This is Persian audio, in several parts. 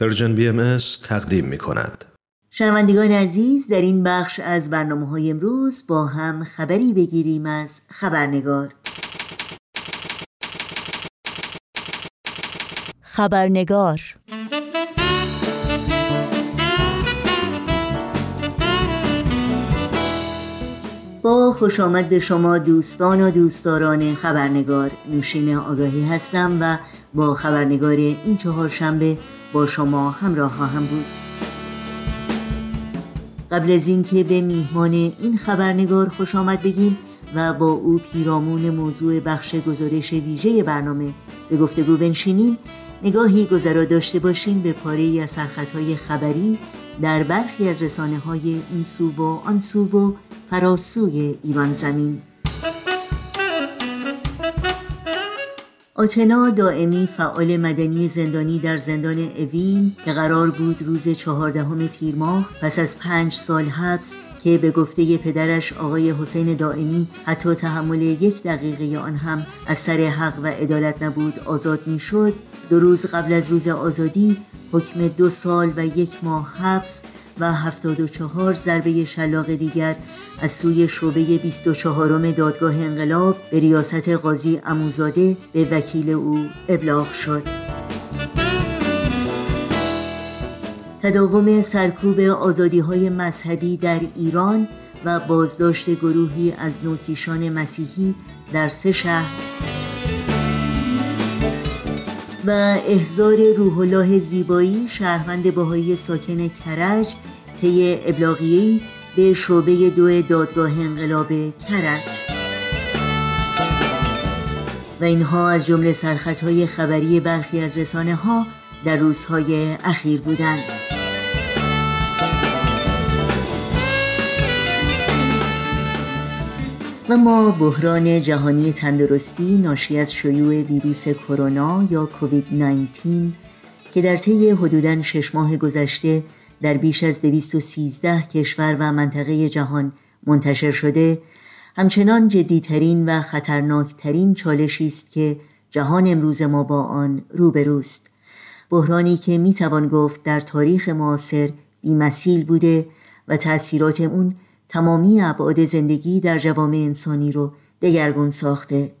پرژن بی ام تقدیم می کند. شنوندگان عزیز در این بخش از برنامه های امروز با هم خبری بگیریم از خبرنگار. خبرنگار. با خوش آمد به شما دوستان و دوستداران خبرنگار. نوشین آگاهی هستم و با خبرنگار این چهار شنبه با شما همراه خواهم بود. قبل از اینکه به میهمان این خبرنگار خوش آمد بگیم و با او پیرامون موضوع بخش گزارش ویژه برنامه به گفتگو بنشینیم نگاهی گذرا داشته باشیم به پاره از سرخطهای خبری در برخی از رسانه های این سو و آن سو و فراسوی ایران زمین. آتنا دائمی فعال مدنی زندانی در زندان اوین که قرار بود روز چهاردهم تیر ماه پس از پنج سال حبس که به گفته پدرش آقای حسین دائمی حتی تحمل یک دقیقه آن هم از سر حق و عدالت نبود آزاد می‌شد دو روز قبل از روز آزادی حکم دو سال و یک ماه حبس و 74 ضربه شلاق دیگر از سوی شعبه 24 دادگاه انقلاب به ریاست قاضی اموزاده به وکیل او ابلاغ شد. تداوم سرکوب آزادی های مذهبی در ایران و بازداشت گروهی از نوکیشان مسیحی در سه شهر و احضار روح الله زیبایی شهروند باهایی ساکن کرج طی ابلاغیه‌ای به شعبه دو دادگاه انقلاب کرج. و اینها از جمله سرخطهای خبری برخی از رسانه ها در روزهای اخیر بودند. و ما بحران جهانی تندرستی ناشی از شیوع ویروس کرونا یا کووید 19 که در طی حدوداً شش ماه گذشته در بیش از 213 کشور و منطقه جهان منتشر شده همچنان جدیترین و خطرناکترین چالشی است که جهان امروز ما با آن روبروست. بحرانی که می‌توان گفت در تاریخ معاصر بیمثیل بوده و تأثیرات اون تمامی ابعاد زندگی در جوامع انسانی رو دگرگون ساخته.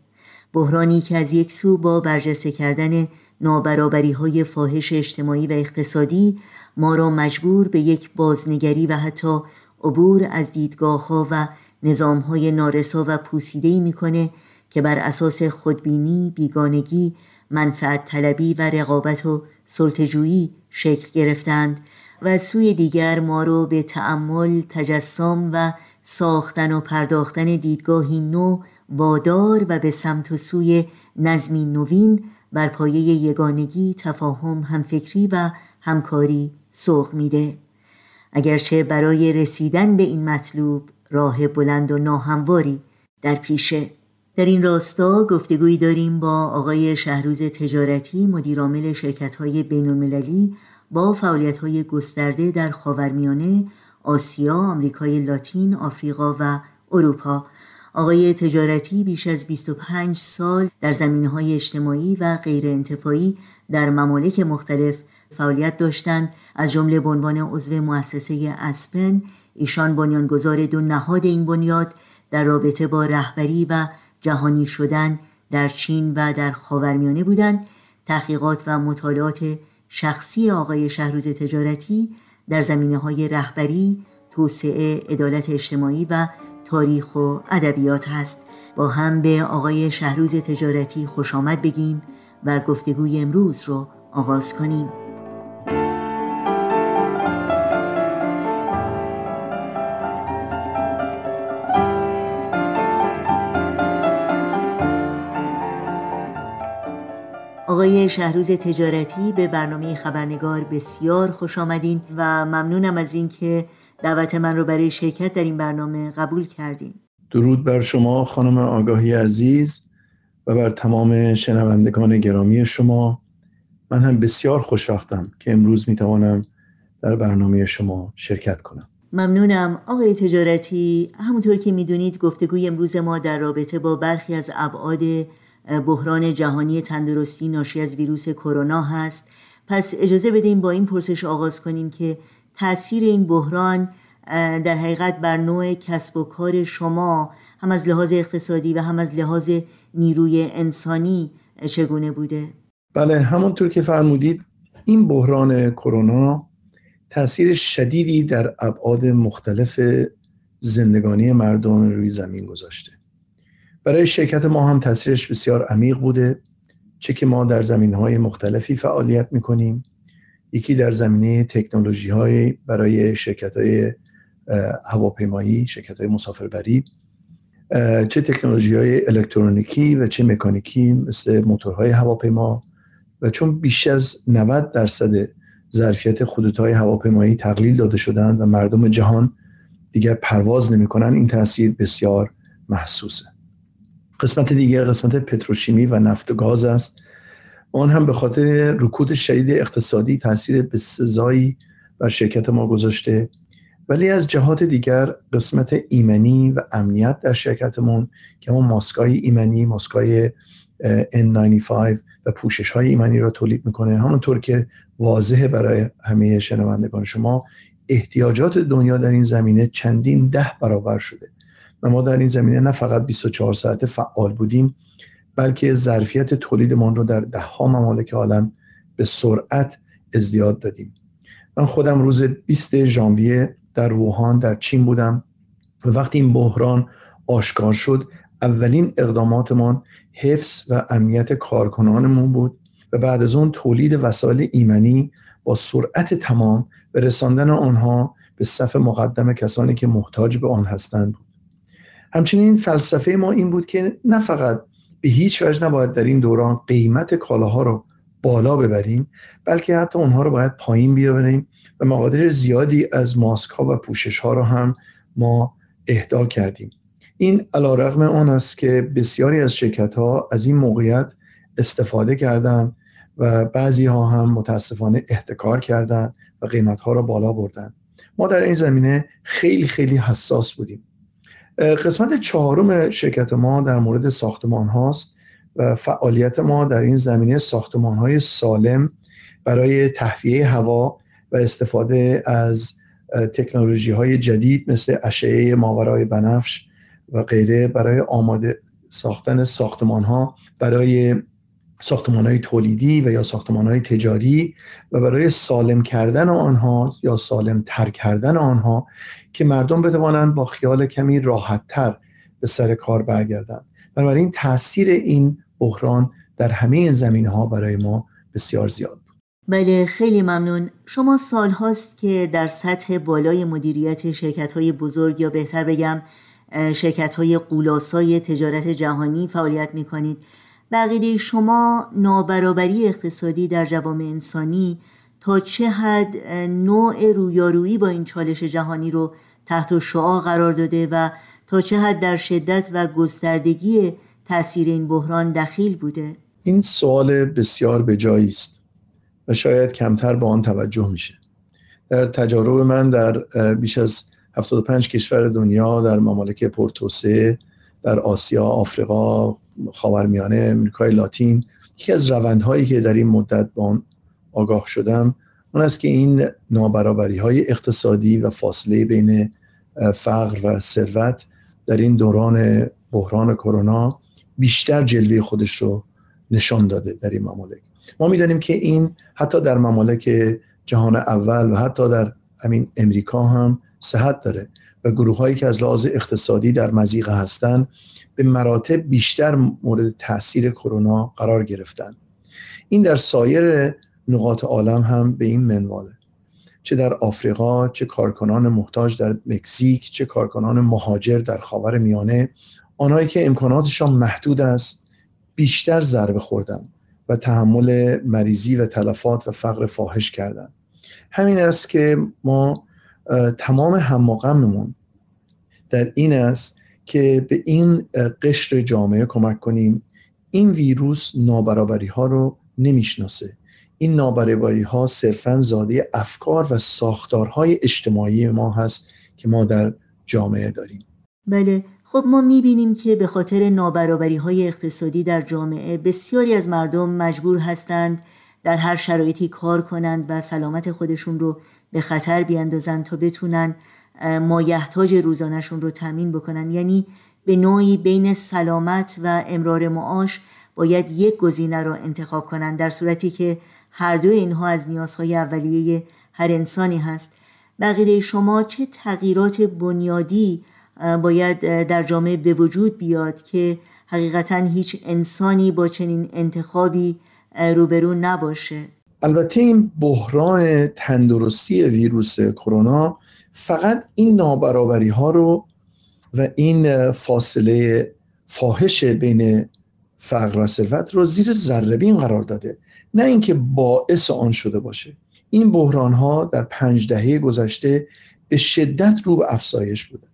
بحرانی که از یک سو با برجسته کردن نابرابری های فاحش اجتماعی و اقتصادی ما را مجبور به یک بازنگری و حتی عبور از دیدگاه ها و نظام های نارسا و پوسیده می‌کنه که بر اساس خودبینی، بیگانگی، منفعت طلبی و رقابت و سلطجویی شکل گرفتند. و سوی دیگر ما رو به تعمل، تجسم و ساختن و پرداختن دیدگاهی نو وادار و به سمت و سوی نظمی نوین بر پایه یگانگی، تفاهم، همفکری و همکاری سوق میده. اگرچه برای رسیدن به این مطلوب راه بلند و ناهمواری در پیشه. در این راستا گفتگویی داریم با آقای شهروز تجارتی مدیرعامل شرکت های بین با فعالیت های گسترده در خاورمیانه، آسیا، آمریکای لاتین، آفریقا و اروپا. آقای تجارتی بیش از 25 سال در زمینه های اجتماعی و غیر انتفاعی در ممالک مختلف فعالیت داشتند. از جمله به عنوان عضو مؤسسه اسپن ایشان بنیانگذار دو نهاد این بنیاد در رابطه با رهبری و جهانی شدن در چین و در خاورمیانه بودند. تحقیقات و مطالعات شخصی آقای شهروز تجارتی در زمینه های رهبری، توسعه، عدالت اجتماعی و تاریخ و ادبیات هست با هم به آقای شهروز تجارتی خوش آمد بگیم و گفتگوی امروز رو آغاز کنیم. آقای شهروز تجارتی به برنامه خبرنگار بسیار خوش آمدین و ممنونم از اینکه دعوت من رو برای شرکت در این برنامه قبول کردین. درود بر شما خانم آگاهی عزیز و بر تمام شنوندگان گرامی شما. من هم بسیار خوشبختم که امروز می‌توانم در برنامه شما شرکت کنم. ممنونم. آقای تجارتی همونطور که می‌دونید گفتگوی امروز ما در رابطه با برخی از ابعاد بحران جهانی تندرستی ناشی از ویروس کرونا هست پس اجازه بدیم با این پرسش آغاز کنیم که تاثیر این بحران در حقیقت بر نوع کسب و کار شما هم از لحاظ اقتصادی و هم از لحاظ نیروی انسانی چگونه بوده؟ بله همونطور که فرمودید این بحران کرونا تاثیر شدیدی در ابعاد مختلف زندگانی مردم روی زمین گذاشته برای شرکت ما هم تاثیرش بسیار عمیق بوده. چه که ما در زمین های مختلفی فعالیت می‌کنیم. یکی در زمینه تکنولوژی های برای شرکت های هواپیمایی شرکت های مسافربری چه تکنولوژی های الکترونیکی و چه مکانیکی مثل موتورهای هواپیما. و چون بیش از 90 درصد ظرفیت های هواپیمایی تقلیل داده شدند و مردم جهان دیگر پرواز نمی‌کنن این تاثیر بسیار محسوسه. قسمت دیگر قسمت پتروشیمی و نفت و گاز است. آن هم به خاطر رکود شدید اقتصادی تاثیر بسزایی بر شرکت ما گذاشته. ولی از جهات دیگر قسمت ایمنی و امنیت در شرکتمون که ما ماسکای ایمنی ماسکای N95 و پوشش های ایمنی را تولید می‌کنه. همونطور که واضحه برای همه شنوندگان شما احتیاجات دنیا در این زمینه چندین ده برابر شده. و ما در این زمینه نه فقط 24 ساعته فعال بودیم بلکه ظرفیت تولیدمان رو در ده ها ممالک عالم به سرعت ازدیاد دادیم. من خودم روز 20 ژانویه در ووهان در چین بودم و وقتی این بحران آشکار شد اولین اقداماتمان حفظ و امنیت کارکنانمون بود و بعد از اون تولید وسایل ایمنی با سرعت تمام به رساندن آنها به صف مقدم کسانی که محتاج به آن هستند بود. همچنین فلسفه ما این بود که نه فقط به هیچ وجه نباید در این دوران قیمت کالاها رو بالا ببریم بلکه حتی اونها رو باید پایین بیاوریم و مقادیر زیادی از ماسک ها و پوشش ها رو هم ما اهدا کردیم. این علا رغم آن است که بسیاری از شرکت ها از این موقعیت استفاده کردند و بعضی ها هم متاسفانه احتکار کردند و قیمت ها را بالا بردن ما در این زمینه خیلی خیلی حساس بودیم. قسمت چهارم شرکت ما در مورد ساختمان هاست و فعالیت ما در این زمینه ساختمان های سالم برای تهویه هوا و استفاده از تکنولوژی های جدید مثل اشعه ماورای بنفش و غیره برای آماده ساختن ساختمان ها برای ساختمان های تولیدی و یا ساختمان های تجاری و برای سالم کردن آنها یا سالم تر کردن آنها که مردم بتوانند با خیال کمی راحت تر به سر کار برگردند. بنابراین تاثیر این بحران در همه این زمینه ها برای ما بسیار زیاد بود. بله خیلی ممنون. شما سال هاست که در سطح بالای مدیریت شرکت های بزرگ یا بهتر بگم شرکت های تجارت جهانی فعالیت می کنید بقیده شما نابرابری اقتصادی در جوامع انسانی تا چه حد نوع رویارویی با این چالش جهانی رو تحت شعا قرار داده و تا چه حد در شدت و گستردگی تاثیر این بحران دخیل بوده؟ این سوال بسیار به است و شاید کمتر به آن توجه میشه. در تجارب من در بیش از 75 کشور دنیا در ممالک پرتوسه در آسیا، آفریقا، خاورمیانه، امریکای لاتین یکی از روندهایی که در این مدت با آن آگاه شدم اون است که این نابرابری های اقتصادی و فاصله بین فقر و ثروت در این دوران بحران کرونا بیشتر جلوه خودش رو نشان داده در این ممالک. ما می‌دانیم که این حتی در ممالک جهان اول و حتی در همین امریکا هم صحت داره و گروه هایی که از لحاظ اقتصادی در مزیقه هستند به مراتب بیشتر مورد تاثیر کرونا قرار گرفتن. این در سایر نقاط عالم هم به این منواله. چه در آفریقا چه کارکنان محتاج در مکزیک چه کارکنان مهاجر در خاور میانه آنهایی که امکاناتشان محدود است بیشتر ضربه خوردن و تحمل مریضی و تلفات و فقر فاحش کردند همین است که ما تمام هم در این است که به این قشر جامعه کمک کنیم. این ویروس نابرابری ها رو نمی‌شناسه. این نابرابری ها صرفا زاده افکار و ساختارهای اجتماعی ما هست که ما در جامعه داریم. بله. خب ما می‌بینیم که به خاطر نابرابری های اقتصادی در جامعه بسیاری از مردم مجبور هستند در هر شرایطی کار کنند و سلامت خودشون رو به خطر بیاندازند تا بتونن مایحتاج روزانشون رو تمین بکنن. یعنی به نوعی بین سلامت و امرار معاش باید یک گزینه رو انتخاب کنند در صورتی که هر دو اینها از نیازهای اولیه هر انسانی هست. بقیده شما چه تغییرات بنیادی باید در جامعه به وجود بیاد که حقیقتا هیچ انسانی با چنین انتخابی روبرو نباشه؟ البته این بحران تندرستی ویروس کرونا فقط این نابرابری ها رو و این فاصله فاحش بین فقر و ثروت رو زیر ذره قرار داده. نه اینکه باعث آن شده باشه. این بحران ها در پنج دهه گذشته به شدت رو به افزایش بوده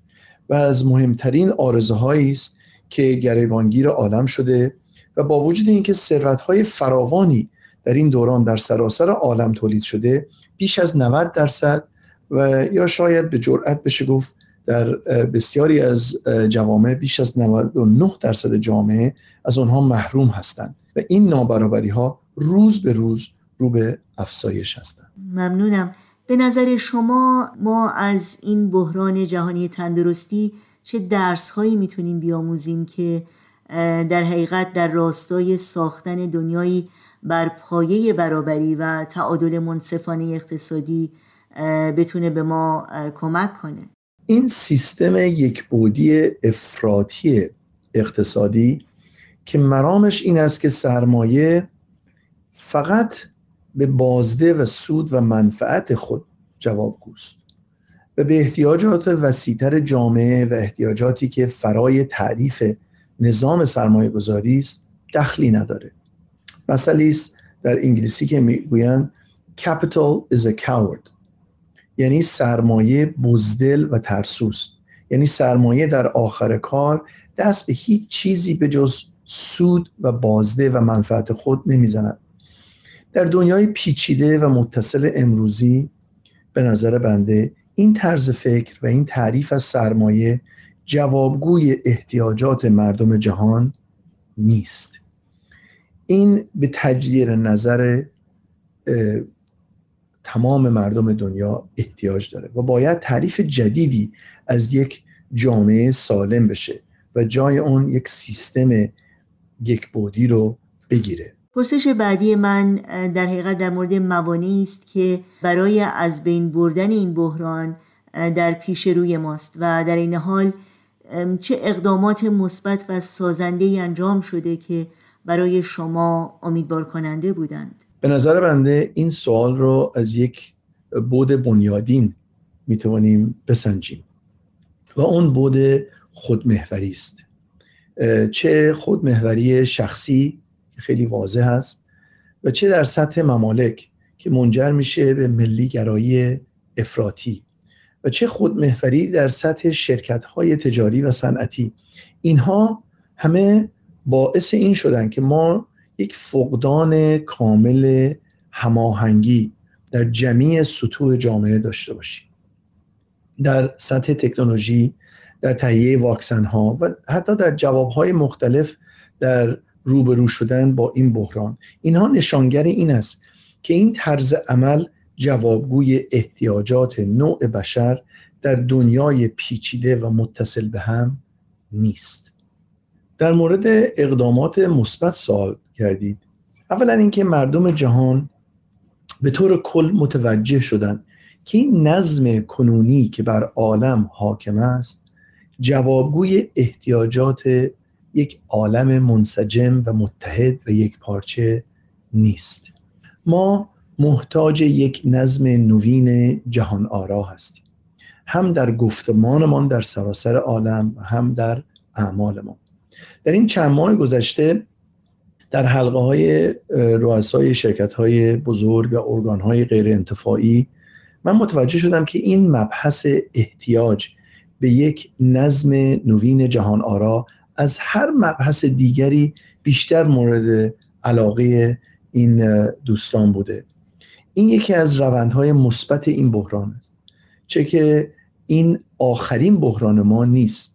و از مهمترین آرزه است که گریبانگیر عالم شده و با وجود اینکه ثروت های فراوانی در این دوران در سراسر عالم تولید شده بیش از 90 درصد و یا شاید به جرأت بشه گفت در بسیاری از جوامع بیش از 99 درصد جامعه از آنها محروم هستند و این نابرابری ها روز به روز رو به افزایش هستند. ممنونم. به نظر شما ما از این بحران جهانی تندرستی چه درس هایی می‌تونیم بیاموزیم که در حقیقت در راستای ساختن دنیایی بر پایه برابری و تعادل منصفانه اقتصادی بتونه به ما کمک کنه. این سیستم یک بودی افراطی اقتصادی که مرامش این است که سرمایه فقط به بازده و سود و منفعت خود جوابگوست و به احتیاجات وسیعتر جامعه و احتیاجاتی که فرای تعریف نظام سرمایه گذاری است دخلی نداره. مثلی است در انگلیسی که می‌گویند capital is a coward. یعنی سرمایه بزدل و ترسوست. یعنی سرمایه در آخر کار دست به هیچ چیزی به جز سود و بازده و منفعت خود نمی‌زند. در دنیای پیچیده و متصل امروزی به نظر بنده این طرز فکر و این تعریف از سرمایه جوابگوی احتیاجات مردم جهان نیست. این به تجدید نظر تمام مردم دنیا احتیاج داره و باید تعریف جدیدی از یک جامعه سالم بشه و جای اون یک سیستم یک بودی رو بگیره. پرسش بعدی من در حقیقت در مورد موانعی است که برای از بین بردن این بحران در پیش روی ماست و در این حال چه اقدامات مثبت و سازنده انجام شده که برای شما امیدوار کننده بودند. به نظر بنده این سوال رو از یک بود بنیادین می‌توانیم بسنجیم و اون بود خودمهوری است. چه خودمهوری شخصی که خیلی واضح است و چه در سطح ممالک که منجر میشه به ملی گرایی افراطی و چه خودمهوری در سطح شرکت های تجاری و صنعتی. اینها همه باعث این شدن که ما یک فقدان کامل هماهنگی در جمعی سطوح جامعه داشته باشیم. در سطح تکنولوژی در تهیه واکسن ها و حتی در جواب های مختلف در روبرو شدن با این بحران. اینها نشانگر این است که این طرز عمل جوابگوی احتیاجات نوع بشر در دنیای پیچیده و متصل به هم نیست. در مورد اقدامات مثبت سوال کردید. اولا اینکه مردم جهان به طور کل متوجه شدند که این نظم کنونی که بر عالم حاکم است جوابگوی احتیاجات یک عالم منسجم و متحد و یک پارچه نیست. ما محتاج یک نظم نوین جهان آرا هستیم. هم در گفتمانمان در سراسر عالم هم در اعمالمان در این چند ماه گذشته در حلقه های رؤسای شرکت های بزرگ و ارگان های غیر انتفاعی من متوجه شدم که این مبحث احتیاج به یک نظم نوین جهان آرا از هر مبحث دیگری بیشتر مورد علاقه این دوستان بوده. این یکی از روندهای مثبت این بحران است. چه که این آخرین بحران ما نیست.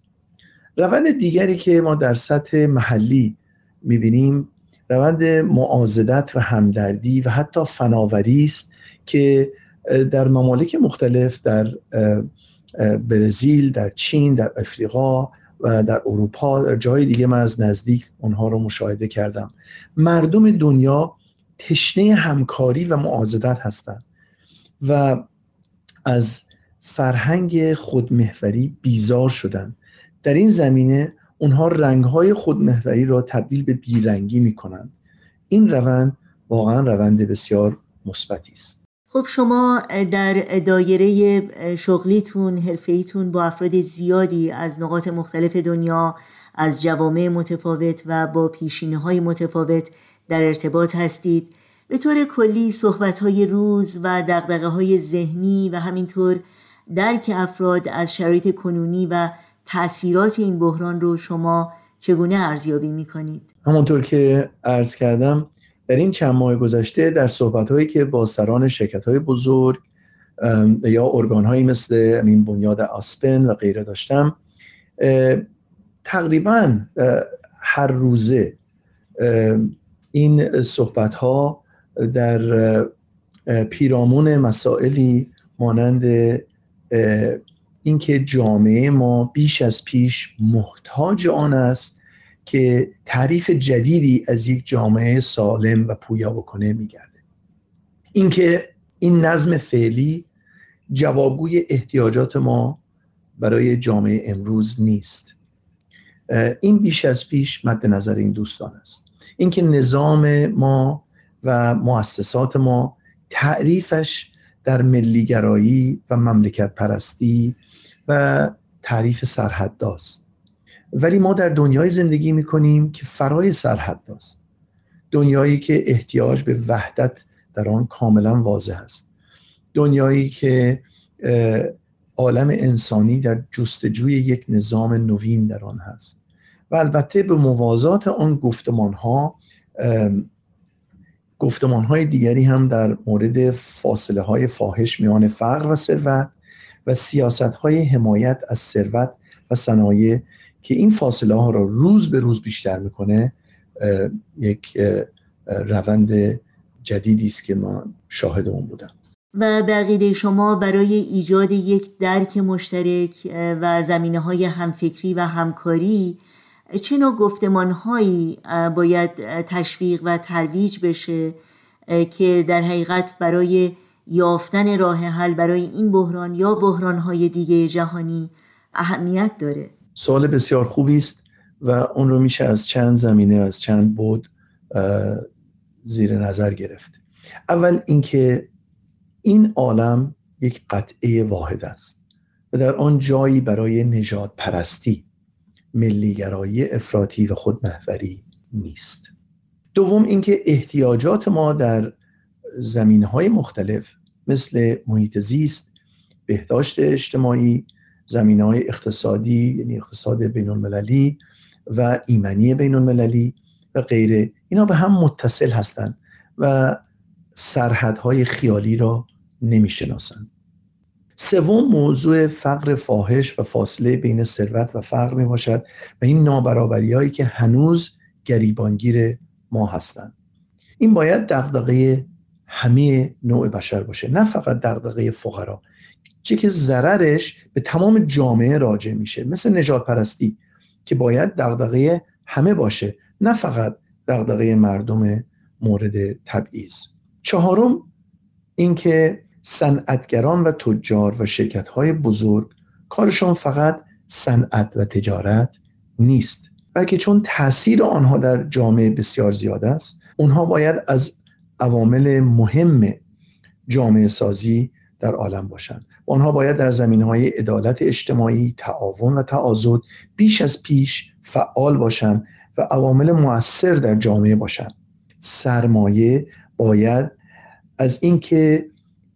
روند دیگری که ما در سطح محلی می‌بینیم روند معازدت و همدردی و حتی فناوری است که در ممالک مختلف در برزیل در چین در افریقا و در اروپا در جای دیگه من از نزدیک اونها رو مشاهده کردم. مردم دنیا تشنه همکاری و معازدت هستند و از فرهنگ خودمحوری بیزار شدند. در این زمینه اونها رنگهای خودمحوری را تبدیل به بیرنگی می کنند این روند واقعا روند بسیار مثبتی است. خب شما در دایره شغلیتون حرفیتون با افراد زیادی از نقاط مختلف دنیا از جوامع متفاوت و با پیشینه های متفاوت در ارتباط هستید. به طور کلی صحبت های روز و دقدقه های ذهنی و همینطور درک افراد از شرایط کنونی و تاثیرات این بحران رو شما چگونه ارزیابی می کنید؟ همونطور که عرض کردم در این چند ماه گذشته در صحبت هایی که با سران شرکت های بزرگ یا ارگان هایی مثل این بنیاد آسپن و غیره داشتم تقریبا هر روزه این صحبت ها در پیرامون مسائلی مانند اینکه جامعه ما بیش از پیش محتاج آن است که تعریف جدیدی از یک جامعه سالم و پویا بکنه میگرده اینکه این نظم فعلی جوابگوی احتیاجات ما برای جامعه امروز نیست. این بیش از پیش مد نظر این دوستان است. اینکه نظام ما و مؤسسات ما تعریفش در ملیگرایی و مملکت پرستی و تعریف سرحد ولی ما در دنیای زندگی می‌کنیم که فرای سرحد داست دنیایی که احتیاج به وحدت در آن کاملا واضح است. دنیایی که عالم انسانی در جستجوی یک نظام نوین در آن هست. و البته به موازات آن گفتمان ها گفتمان های دیگری هم در مورد فاصله های فاحش میان فقر و ثروت و سیاست های حمایت از ثروت و صنایع که این فاصله ها را روز به روز بیشتر می‌کنه یک روند جدیدی است که من شاهد اون بودم. و بقیده شما برای ایجاد یک درک مشترک و زمینه های همفکری و همکاری چه نوع گفتمان هایی باید تشویق و ترویج بشه که در حقیقت برای یافتن راه حل برای این بحران یا بحران های دیگه جهانی اهمیت داره. سوال بسیار خوبی است و اون رو میشه از چند زمینه از چند بود زیر نظر گرفت. اول اینکه این عالم یک قطعه واحد است و در آن جایی برای نجات پرستی ملیگرایی افراطی و خودمحوری نیست. دوم اینکه احتیاجات ما در زمینه های مختلف مثل محیط زیست بهداشت اجتماعی زمینه های اقتصادی یعنی اقتصاد بین المللی و ایمنی بین المللی و غیره. اینا به هم متصل هستند و سرحدهای خیالی را نمی شناسند سوم موضوع فقر فاحش و فاصله بین ثروت و فقر می باشد و این نابرابری هایی که هنوز گریبانگیر ما هستند این باید دغدغه همه نوع بشر باشه نه فقط دغدغه فقرا. چه که ضررش به تمام جامعه راجع میشه. مثل نجات پرستی که باید دغدغه همه باشه نه فقط دغدغه مردم مورد تبعیض. چهارم اینکه صنعتگران و تجار و شرکت های بزرگ کارشان فقط صنعت و تجارت نیست بلکه چون تاثیر آنها در جامعه بسیار زیاد است اونها باید از عوامل مهم جامعه سازی در عالم باشند. آنها باید در زمین های عدالت اجتماعی تعاون و تعاضد بیش از پیش فعال باشند و عوامل موثر در جامعه باشند. سرمایه باید از اینکه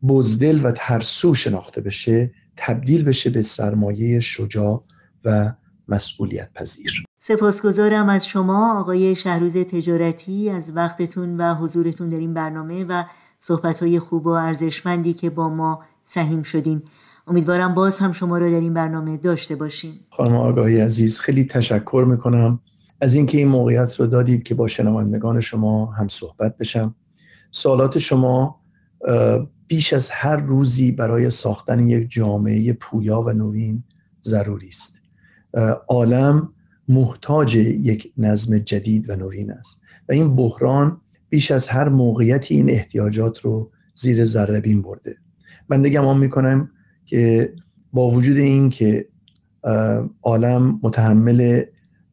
بزدل و ترسو شناخته بشه تبدیل بشه به سرمایه شجاع و مسئولیت پذیر سپاسگزارم از شما آقای شهروز تجارتی از وقتتون و حضورتون در این برنامه و صحبتهای خوب و ارزشمندی که با ما سهیم شدین. امیدوارم باز هم شما رو در این برنامه داشته باشیم. خانم آگاهی عزیز خیلی تشکر می‌کنم. از اینکه این موقعیت رو دادید که با شنوندگان شما هم صحبت بشم. سوالات شما بیش از هر روزی برای ساختن یک جامعه پویا و نوین ضروری است. عالم محتاج یک نظم جدید و نوین است. و این بحران بیش از هر موقعیتی این احتیاجات رو زیر ذره برده. من گمان می‌کنم که با وجود این که عالم متحمل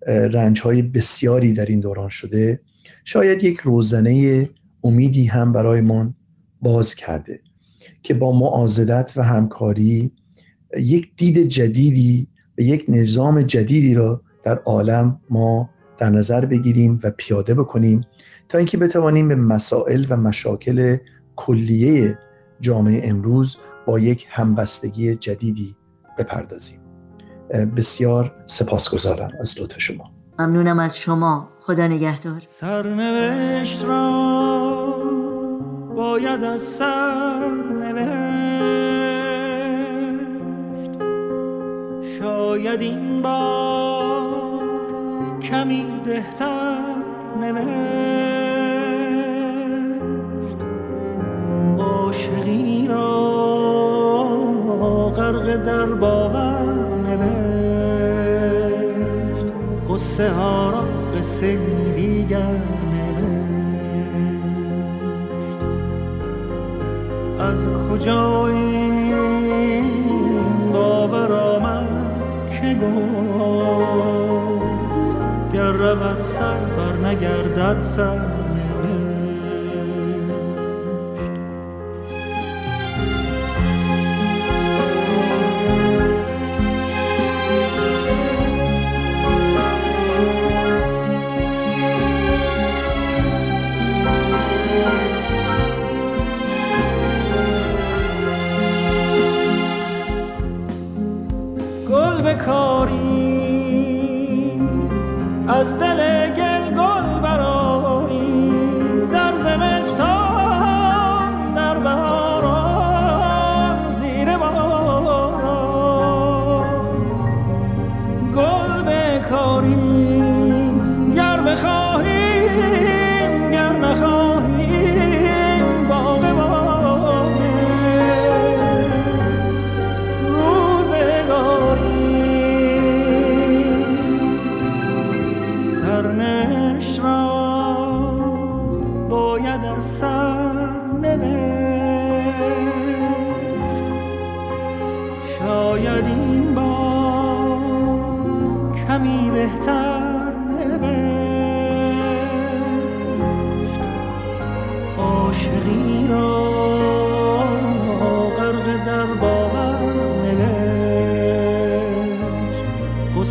رنج های بسیاری در این دوران شده شاید یک روزنه امیدی هم برایمان باز کرده که با معازدت و همکاری یک دید جدیدی و یک نظام جدیدی را در عالم ما در نظر بگیریم و پیاده بکنیم تا اینکه بتوانیم به مسائل و مشاکل کلیه جامعه امروز با یک همبستگی جدیدی بپردازیم. بسیار سپاسگزارم از لطف شما. ممنونم از شما خدا نگهدار. سرنوشت را باید از سر شاید این بار کمی بهتر نوشت. عاشقی را غرق در باور نوشت. قصه ها را قصه دیگر نوشت. از کجا نرود سر بر نگردد سر.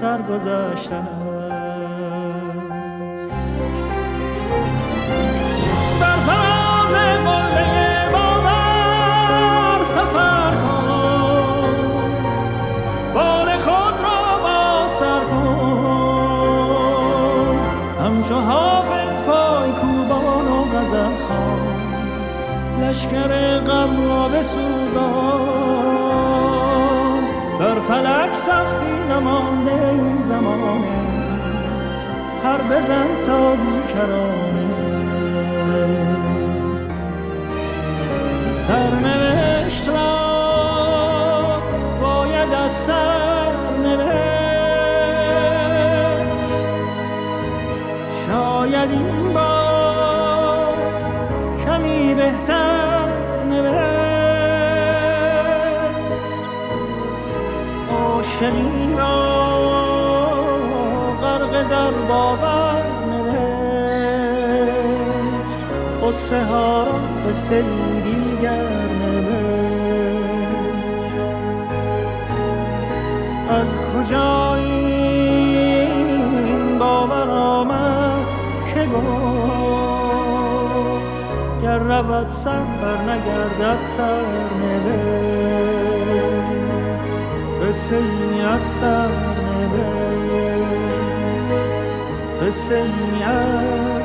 سر گذشته سخفی نمانده این زمانه هر بزن تا بیکرانه عاشقی را غرق در باور نوشت. قصه ها را به سری دیگر نوشت. از کجا این باور آمد که گفت گر رود سر نگردد سر نوشت. قصه ای از سر نوشت قصه ای از